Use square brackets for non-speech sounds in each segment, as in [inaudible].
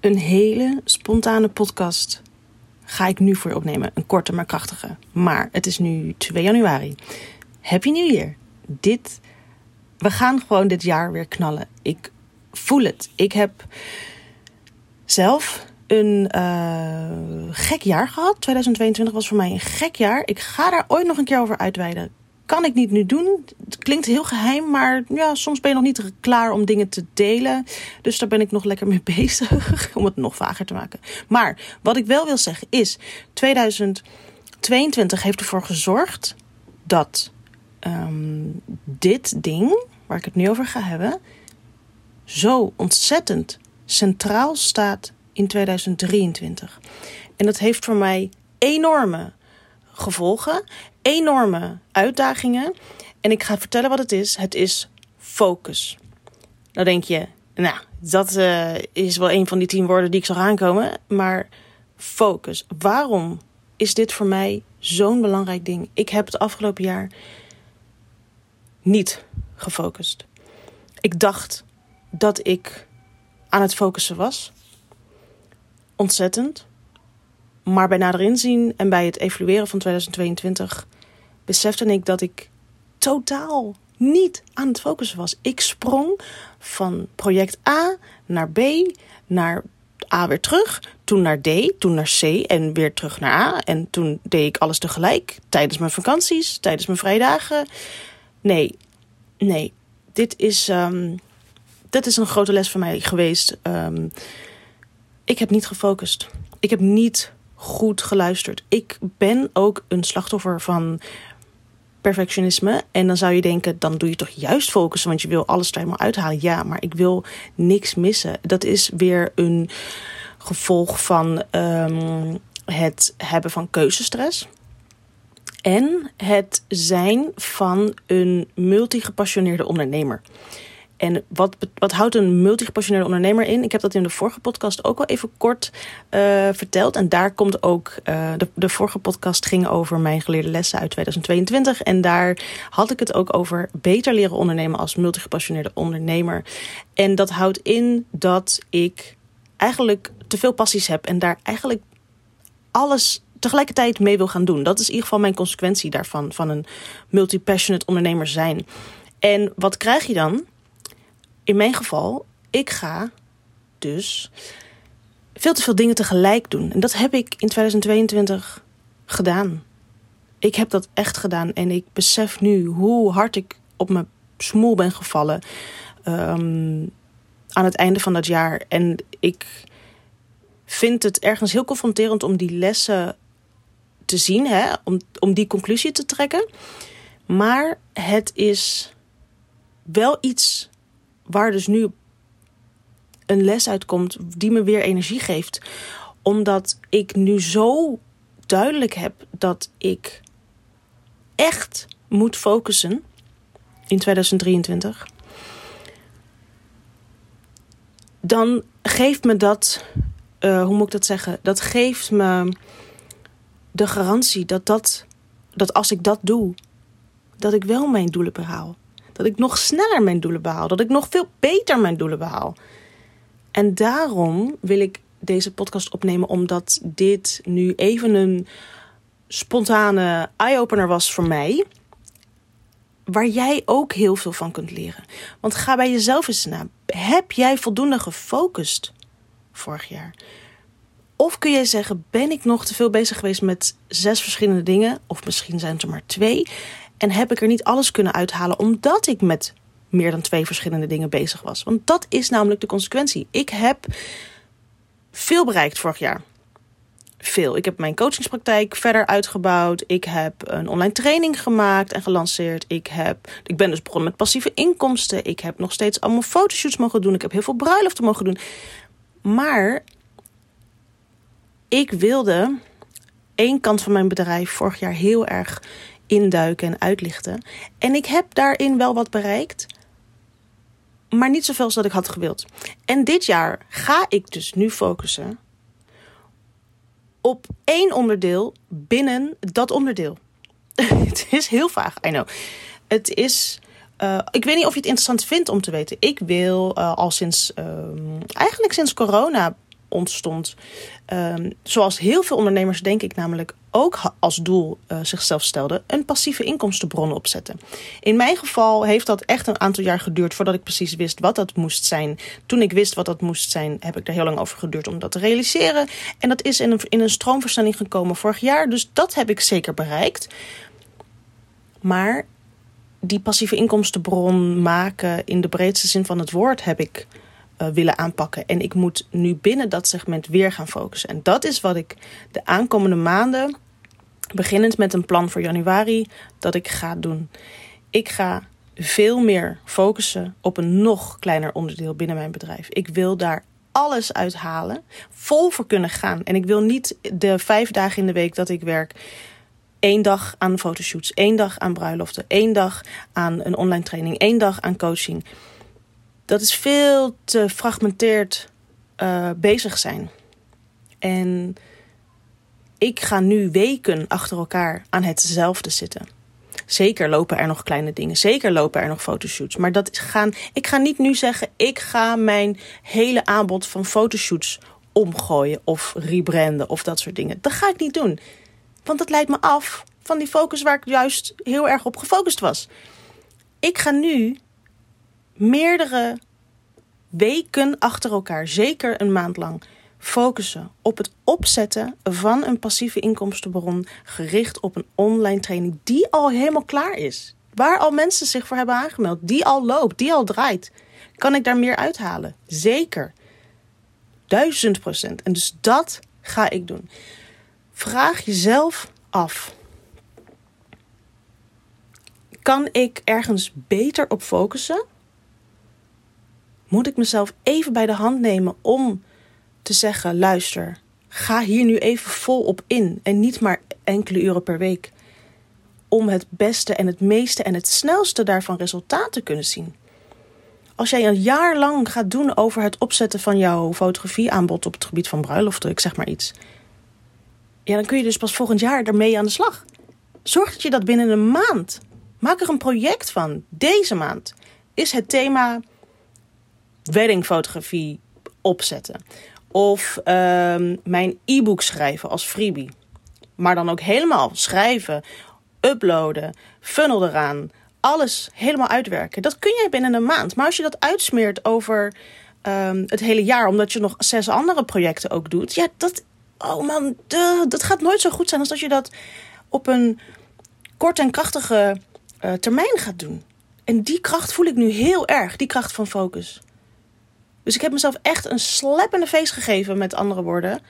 Een hele spontane podcast ga ik nu voor je opnemen. Een korte maar krachtige. Maar het is nu 2 januari. Happy New Year. Dit, we gaan gewoon dit jaar weer knallen. Ik voel het. Ik heb zelf een uh, gek jaar gehad. 2022 was voor mij een gek jaar. Ik ga daar ooit nog een keer over uitweiden kan ik niet nu doen. Het klinkt heel geheim, maar ja, soms ben je nog niet klaar om dingen te delen. Dus daar ben ik nog lekker mee [laughs] bezig. om het nog vager te maken. Maar wat ik wel wil zeggen is: 2022 heeft ervoor gezorgd dat um, dit ding, waar ik het nu over ga hebben, zo ontzettend centraal staat in 2023. En dat heeft voor mij enorme gevolgen, enorme uitdagingen. En ik ga vertellen wat het is. Het is focus. Nou denk je, nou, dat uh, is wel een van die tien woorden die ik zag aankomen. Maar focus. Waarom is dit voor mij zo'n belangrijk ding? Ik heb het afgelopen jaar niet gefocust. Ik dacht dat ik aan het focussen was. Ontzettend. Maar bij nader inzien en bij het evalueren van 2022 besefte ik dat ik totaal niet aan het focussen was. Ik sprong van project A naar B, naar A weer terug, toen naar D, toen naar C en weer terug naar A. En toen deed ik alles tegelijk, tijdens mijn vakanties, tijdens mijn vrijdagen. Nee, nee, dit is, um, dit is een grote les voor mij geweest. Um, ik heb niet gefocust. Ik heb niet goed geluisterd. Ik ben ook een slachtoffer van perfectionisme. En dan zou je denken, dan doe je toch juist focussen, want je wil alles er helemaal uithalen. Ja, maar ik wil niks missen. Dat is weer een gevolg van um, het hebben van keuzestress. En het zijn van een multigepassioneerde ondernemer. En wat, wat houdt een multigepassioneerde ondernemer in? Ik heb dat in de vorige podcast ook al even kort uh, verteld. En daar komt ook. Uh, de, de vorige podcast ging over mijn geleerde lessen uit 2022. En daar had ik het ook over beter leren ondernemen als multigepassioneerde ondernemer. En dat houdt in dat ik eigenlijk te veel passies heb en daar eigenlijk alles tegelijkertijd mee wil gaan doen. Dat is in ieder geval mijn consequentie daarvan, van een multipassionate ondernemer zijn. En wat krijg je dan? In mijn geval, ik ga dus veel te veel dingen tegelijk doen. En dat heb ik in 2022 gedaan. Ik heb dat echt gedaan en ik besef nu hoe hard ik op mijn smoel ben gevallen um, aan het einde van dat jaar. En ik vind het ergens heel confronterend om die lessen te zien, hè? Om, om die conclusie te trekken. Maar het is wel iets waar dus nu een les uitkomt die me weer energie geeft. Omdat ik nu zo duidelijk heb dat ik echt moet focussen in 2023. Dan geeft me dat, uh, hoe moet ik dat zeggen? Dat geeft me de garantie dat, dat, dat als ik dat doe, dat ik wel mijn doelen behaal. Dat ik nog sneller mijn doelen behaal. Dat ik nog veel beter mijn doelen behaal. En daarom wil ik deze podcast opnemen, omdat dit nu even een spontane eye-opener was voor mij. Waar jij ook heel veel van kunt leren. Want ga bij jezelf eens na. Heb jij voldoende gefocust vorig jaar? Of kun jij zeggen: ben ik nog te veel bezig geweest met zes verschillende dingen? Of misschien zijn het er maar twee. En heb ik er niet alles kunnen uithalen omdat ik met meer dan twee verschillende dingen bezig was. Want dat is namelijk de consequentie. Ik heb veel bereikt vorig jaar. Veel. Ik heb mijn coachingspraktijk verder uitgebouwd. Ik heb een online training gemaakt en gelanceerd. Ik, heb, ik ben dus begonnen met passieve inkomsten. Ik heb nog steeds allemaal fotoshoots mogen doen. Ik heb heel veel bruiloften mogen doen. Maar ik wilde één kant van mijn bedrijf vorig jaar heel erg induiken en uitlichten. En ik heb daarin wel wat bereikt, maar niet zoveel als dat ik had gewild. En dit jaar ga ik dus nu focussen op één onderdeel binnen dat onderdeel. [laughs] het is heel vaag, I know. Het is. Uh, ik weet niet of je het interessant vindt om te weten. Ik wil uh, al sinds, uh, eigenlijk sinds corona, ontstond. Ehm, zoals heel veel ondernemers, denk ik namelijk, ook als doel uh, zichzelf stelden: een passieve inkomstenbron opzetten. In mijn geval heeft dat echt een aantal jaar geduurd voordat ik precies wist wat dat moest zijn. Toen ik wist wat dat moest zijn, heb ik er heel lang over geduurd om dat te realiseren. En dat is in een, in een stroomversnelling gekomen vorig jaar, dus dat heb ik zeker bereikt. Maar die passieve inkomstenbron maken in de breedste zin van het woord heb ik uh, willen aanpakken. En ik moet nu binnen dat segment weer gaan focussen. En dat is wat ik de aankomende maanden, beginnend met een plan voor januari, dat ik ga doen. Ik ga veel meer focussen op een nog kleiner onderdeel binnen mijn bedrijf. Ik wil daar alles uithalen, vol voor kunnen gaan. En ik wil niet de vijf dagen in de week dat ik werk één dag aan fotoshoots, één dag aan bruiloften, één dag aan een online training, één dag aan coaching. Dat is veel te fragmenteerd uh, bezig zijn. En ik ga nu weken achter elkaar aan hetzelfde zitten. Zeker lopen er nog kleine dingen. Zeker lopen er nog fotoshoots. Maar dat gaan, ik ga niet nu zeggen: ik ga mijn hele aanbod van fotoshoots omgooien of rebranden of dat soort dingen. Dat ga ik niet doen. Want dat leidt me af van die focus waar ik juist heel erg op gefocust was. Ik ga nu meerdere weken achter elkaar, zeker een maand lang, focussen op het opzetten van een passieve inkomstenbron gericht op een online training die al helemaal klaar is. Waar al mensen zich voor hebben aangemeld, die al loopt, die al draait. Kan ik daar meer uithalen? Zeker. Duizend procent. En dus dat ga ik doen. Vraag jezelf af. Kan ik ergens beter op focussen? Moet ik mezelf even bij de hand nemen om te zeggen: luister, ga hier nu even volop in en niet maar enkele uren per week. Om het beste en het meeste en het snelste daarvan resultaat te kunnen zien. Als jij een jaar lang gaat doen over het opzetten van jouw fotografieaanbod op het gebied van bruiloften, ik zeg maar iets ja, dan kun je dus pas volgend jaar ermee aan de slag. Zorg dat je dat binnen een maand. Maak er een project van. Deze maand is het thema weddingfotografie opzetten. Of uh, mijn e-book schrijven als freebie. Maar dan ook helemaal schrijven, uploaden, funnel eraan. Alles helemaal uitwerken. Dat kun je binnen een maand. Maar als je dat uitsmeert over um, het hele jaar, omdat je nog zes andere projecten ook doet, ja, dat oh man, dat gaat nooit zo goed zijn als dat je dat op een korte en krachtige uh, termijn gaat doen. En die kracht voel ik nu heel erg, die kracht van focus. Dus ik heb mezelf echt een slap in de face gegeven, met andere woorden.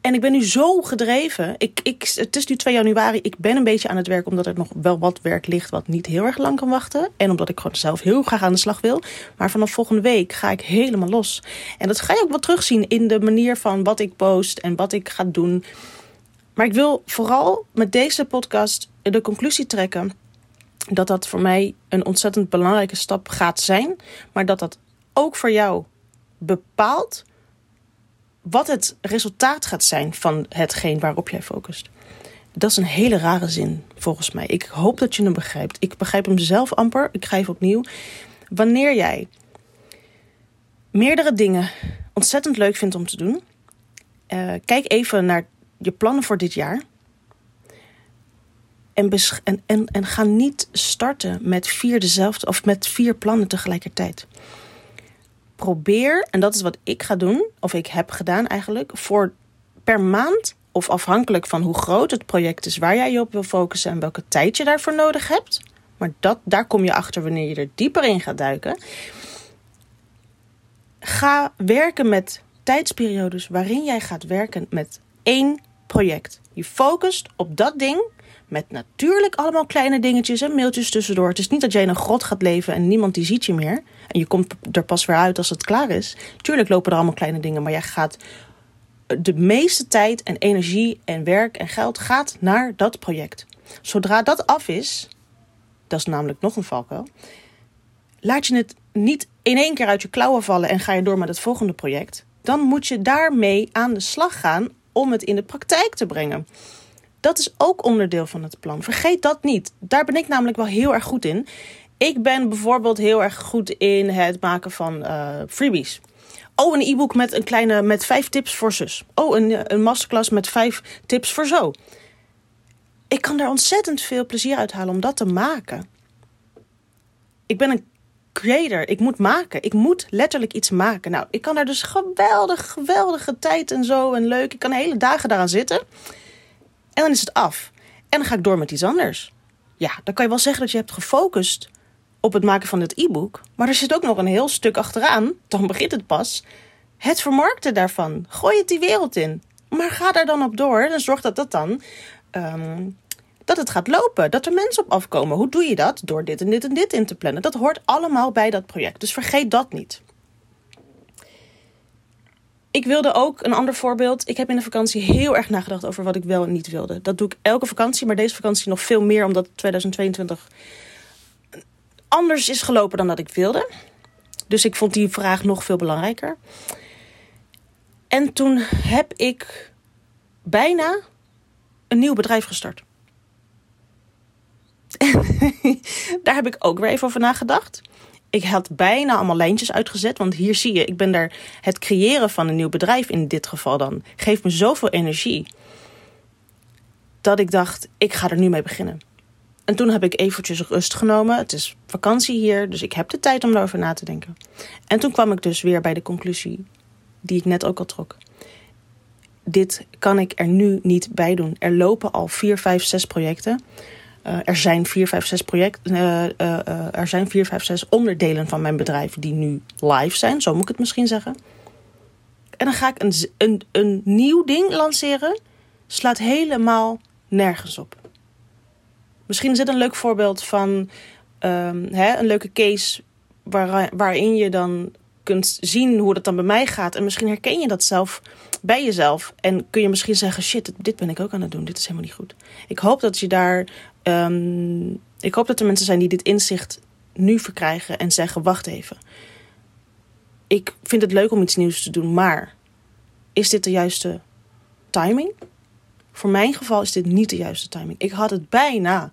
En ik ben nu zo gedreven. Ik, ik, het is nu 2 januari. Ik ben een beetje aan het werk omdat er nog wel wat werk ligt wat niet heel erg lang kan wachten. En omdat ik gewoon zelf heel graag aan de slag wil. Maar vanaf volgende week ga ik helemaal los. En dat ga je ook wel terugzien in de manier van wat ik post en wat ik ga doen. Maar ik wil vooral met deze podcast de conclusie trekken dat dat voor mij een ontzettend belangrijke stap gaat zijn. Maar dat dat ook voor jou bepaalt wat het resultaat gaat zijn van hetgeen waarop jij focust. Dat is een hele rare zin, volgens mij. Ik hoop dat je hem begrijpt. Ik begrijp hem zelf amper. Ik ga even opnieuw. Wanneer jij meerdere dingen ontzettend leuk vindt om te doen, uh, kijk even naar je plannen voor dit jaar. En, en, en ga niet starten met vier dezelfde of met vier plannen tegelijkertijd probeer, en dat is wat ik ga doen, of ik heb gedaan eigenlijk, voor per maand, of afhankelijk van hoe groot het project is waar jij je op wil focussen en welke tijd je daarvoor nodig hebt. Maar dat, daar kom je achter wanneer je er dieper in gaat duiken. Ga werken met tijdsperiodes waarin jij gaat werken met één project. Je focust op dat ding met natuurlijk allemaal kleine dingetjes en mailtjes tussendoor. Het is niet dat jij in een grot gaat leven en niemand die ziet je meer. En je komt er pas weer uit als het klaar is. Tuurlijk lopen er allemaal kleine dingen, maar jij gaat de meeste tijd en energie en werk en geld gaat naar dat project. Zodra dat af is, dat is namelijk nog een valkuil, laat je het niet in één keer uit je klauwen vallen en ga je door met het volgende project. Dan moet je daarmee aan de slag gaan om het in de praktijk te brengen. Dat is ook onderdeel van het plan. Vergeet dat niet. Daar ben ik namelijk wel heel erg goed in. Ik ben bijvoorbeeld heel erg goed in het maken van uh, freebies. Oh, een e-book met een kleine met vijf tips voor zus. Oh, een, een masterclass met vijf tips voor zo. Ik kan daar ontzettend veel plezier uit halen om dat te maken. Ik ben een creator. Ik moet maken. Ik moet letterlijk iets maken. Nou, ik kan daar dus geweldig, geweldige tijd en zo en leuk. Ik kan hele dagen daaraan zitten. En dan is het af. En dan ga ik door met iets anders. Ja, dan kan je wel zeggen dat je hebt gefocust op het maken van het e-book. Maar er zit ook nog een heel stuk achteraan. Dan begint het pas. Het vermarkten daarvan. Gooi het die wereld in. Maar ga daar dan op door. En zorg dat dat dan. Um, dat het gaat lopen. Dat er mensen op afkomen. Hoe doe je dat? Door dit en dit en dit in te plannen. Dat hoort allemaal bij dat project. Dus vergeet dat niet. Ik wilde ook een ander voorbeeld. Ik heb in de vakantie heel erg nagedacht over wat ik wel en niet wilde. Dat doe ik elke vakantie, maar deze vakantie nog veel meer, omdat 2022 anders is gelopen dan dat ik wilde. Dus ik vond die vraag nog veel belangrijker. En toen heb ik bijna een nieuw bedrijf gestart. [laughs] daar heb ik ook weer even over nagedacht. Ik had bijna allemaal lijntjes uitgezet. Want hier zie je, ik ben daar het creëren van een nieuw bedrijf in dit geval dan. Geeft me zoveel energie. Dat ik dacht, ik ga er nu mee beginnen. En toen heb ik eventjes rust genomen. Het is vakantie hier, dus ik heb de tijd om erover na te denken. En toen kwam ik dus weer bij de conclusie die ik net ook al trok. Dit kan ik er nu niet bij doen. Er lopen al vier, vijf, zes projecten. Uh, er zijn vier, vijf, zes projecten. Er zijn vier, vijf, zes onderdelen van mijn bedrijf die nu live zijn. Zo moet ik het misschien zeggen. En dan ga ik een, een, een nieuw ding lanceren. Slaat helemaal nergens op. Misschien is dit een leuk voorbeeld van um, hè, een leuke case waar, waarin je dan kunt zien hoe dat dan bij mij gaat. En misschien herken je dat zelf bij jezelf. En kun je misschien zeggen: shit, dit ben ik ook aan het doen. Dit is helemaal niet goed. Ik hoop dat je daar. Um, ik hoop dat er mensen zijn die dit inzicht nu verkrijgen en zeggen: wacht even. Ik vind het leuk om iets nieuws te doen, maar is dit de juiste timing? Voor mijn geval is dit niet de juiste timing. Ik had het bijna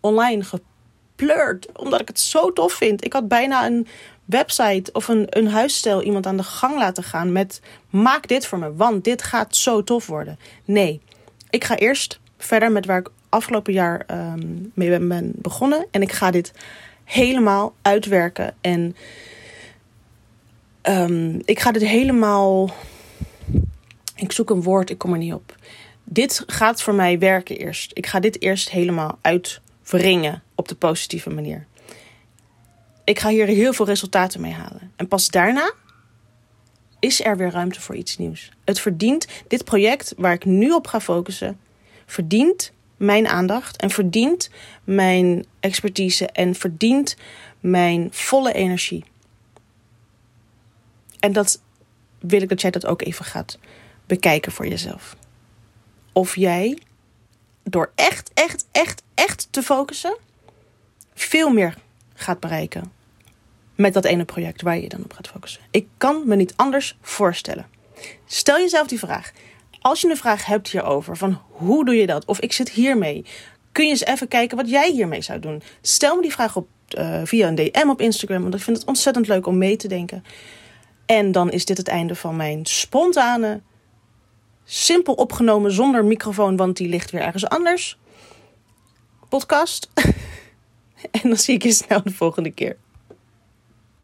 online gepleurd, omdat ik het zo tof vind. Ik had bijna een website of een, een huisstijl iemand aan de gang laten gaan met maak dit voor me, want dit gaat zo tof worden. Nee, ik ga eerst verder met waar ik afgelopen jaar um, mee ben begonnen. En ik ga dit helemaal uitwerken. En um, ik ga dit helemaal. Ik zoek een woord, ik kom er niet op. Dit gaat voor mij werken eerst. Ik ga dit eerst helemaal uitwringen op de positieve manier. Ik ga hier heel veel resultaten mee halen. En pas daarna is er weer ruimte voor iets nieuws. Het verdient, dit project waar ik nu op ga focussen, verdient mijn aandacht en verdient mijn expertise en verdient mijn volle energie. En dat wil ik dat jij dat ook even gaat bekijken voor jezelf. Of jij door echt, echt, echt, echt te focussen, veel meer gaat bereiken met dat ene project waar je dan op gaat focussen. Ik kan me niet anders voorstellen. Stel jezelf die vraag. Als je een vraag hebt hierover, van hoe doe je dat? Of ik zit hiermee. Kun je eens even kijken wat jij hiermee zou doen? Stel me die vraag op, uh, via een DM op Instagram, want ik vind het ontzettend leuk om mee te denken. En dan is dit het einde van mijn spontane, simpel opgenomen zonder microfoon, want die ligt weer ergens anders. Podcast. [laughs] en dan zie ik je snel de volgende keer.